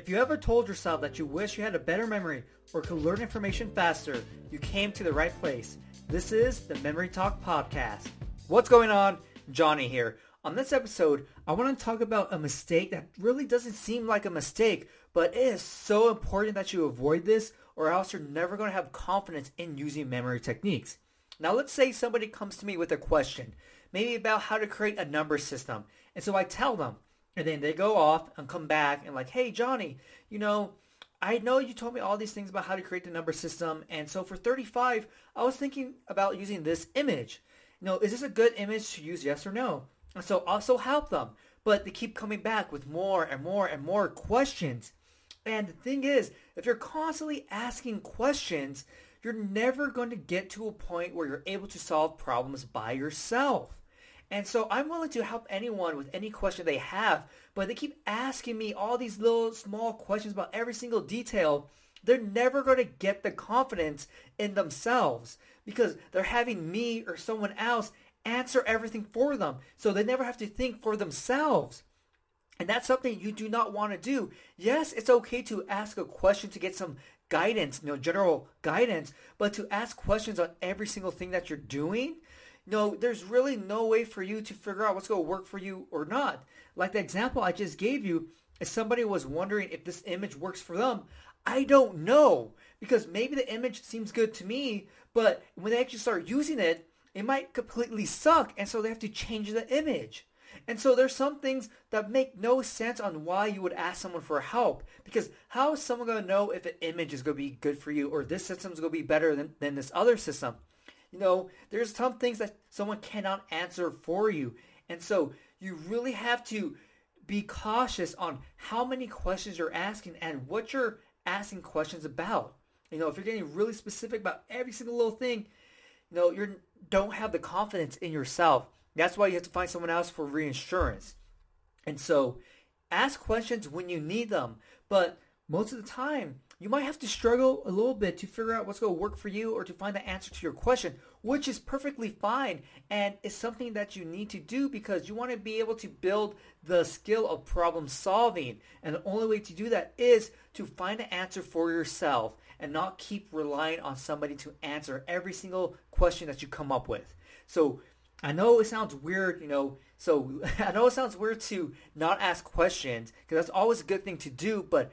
If you ever told yourself that you wish you had a better memory or could learn information faster, you came to the right place. This is the Memory Talk Podcast. What's going on? Johnny here. On this episode, I want to talk about a mistake that really doesn't seem like a mistake, but it is so important that you avoid this or else you're never going to have confidence in using memory techniques. Now let's say somebody comes to me with a question, maybe about how to create a number system. And so I tell them, and then they go off and come back and like, hey, Johnny, you know, I know you told me all these things about how to create the number system. And so for 35, I was thinking about using this image. You know, is this a good image to use, yes or no? And so also help them. But they keep coming back with more and more and more questions. And the thing is, if you're constantly asking questions, you're never going to get to a point where you're able to solve problems by yourself. And so I'm willing to help anyone with any question they have, but they keep asking me all these little small questions about every single detail. They're never going to get the confidence in themselves because they're having me or someone else answer everything for them. So they never have to think for themselves. And that's something you do not want to do. Yes, it's okay to ask a question to get some guidance, you know, general guidance, but to ask questions on every single thing that you're doing, no, there's really no way for you to figure out what's going to work for you or not. Like the example I just gave you, if somebody was wondering if this image works for them, I don't know because maybe the image seems good to me, but when they actually start using it, it might completely suck, and so they have to change the image. And so there's some things that make no sense on why you would ask someone for help. Because how is someone going to know if an image is going to be good for you or this system is going to be better than, than this other system? You know, there's some things that someone cannot answer for you. And so you really have to be cautious on how many questions you're asking and what you're asking questions about. You know, if you're getting really specific about every single little thing, you know, you don't have the confidence in yourself. That's why you have to find someone else for reinsurance. And so ask questions when you need them. But most of the time, you might have to struggle a little bit to figure out what's going to work for you or to find the answer to your question, which is perfectly fine and is something that you need to do because you want to be able to build the skill of problem solving. And the only way to do that is to find an answer for yourself and not keep relying on somebody to answer every single question that you come up with. So I know it sounds weird, you know, so I know it sounds weird to not ask questions because that's always a good thing to do, but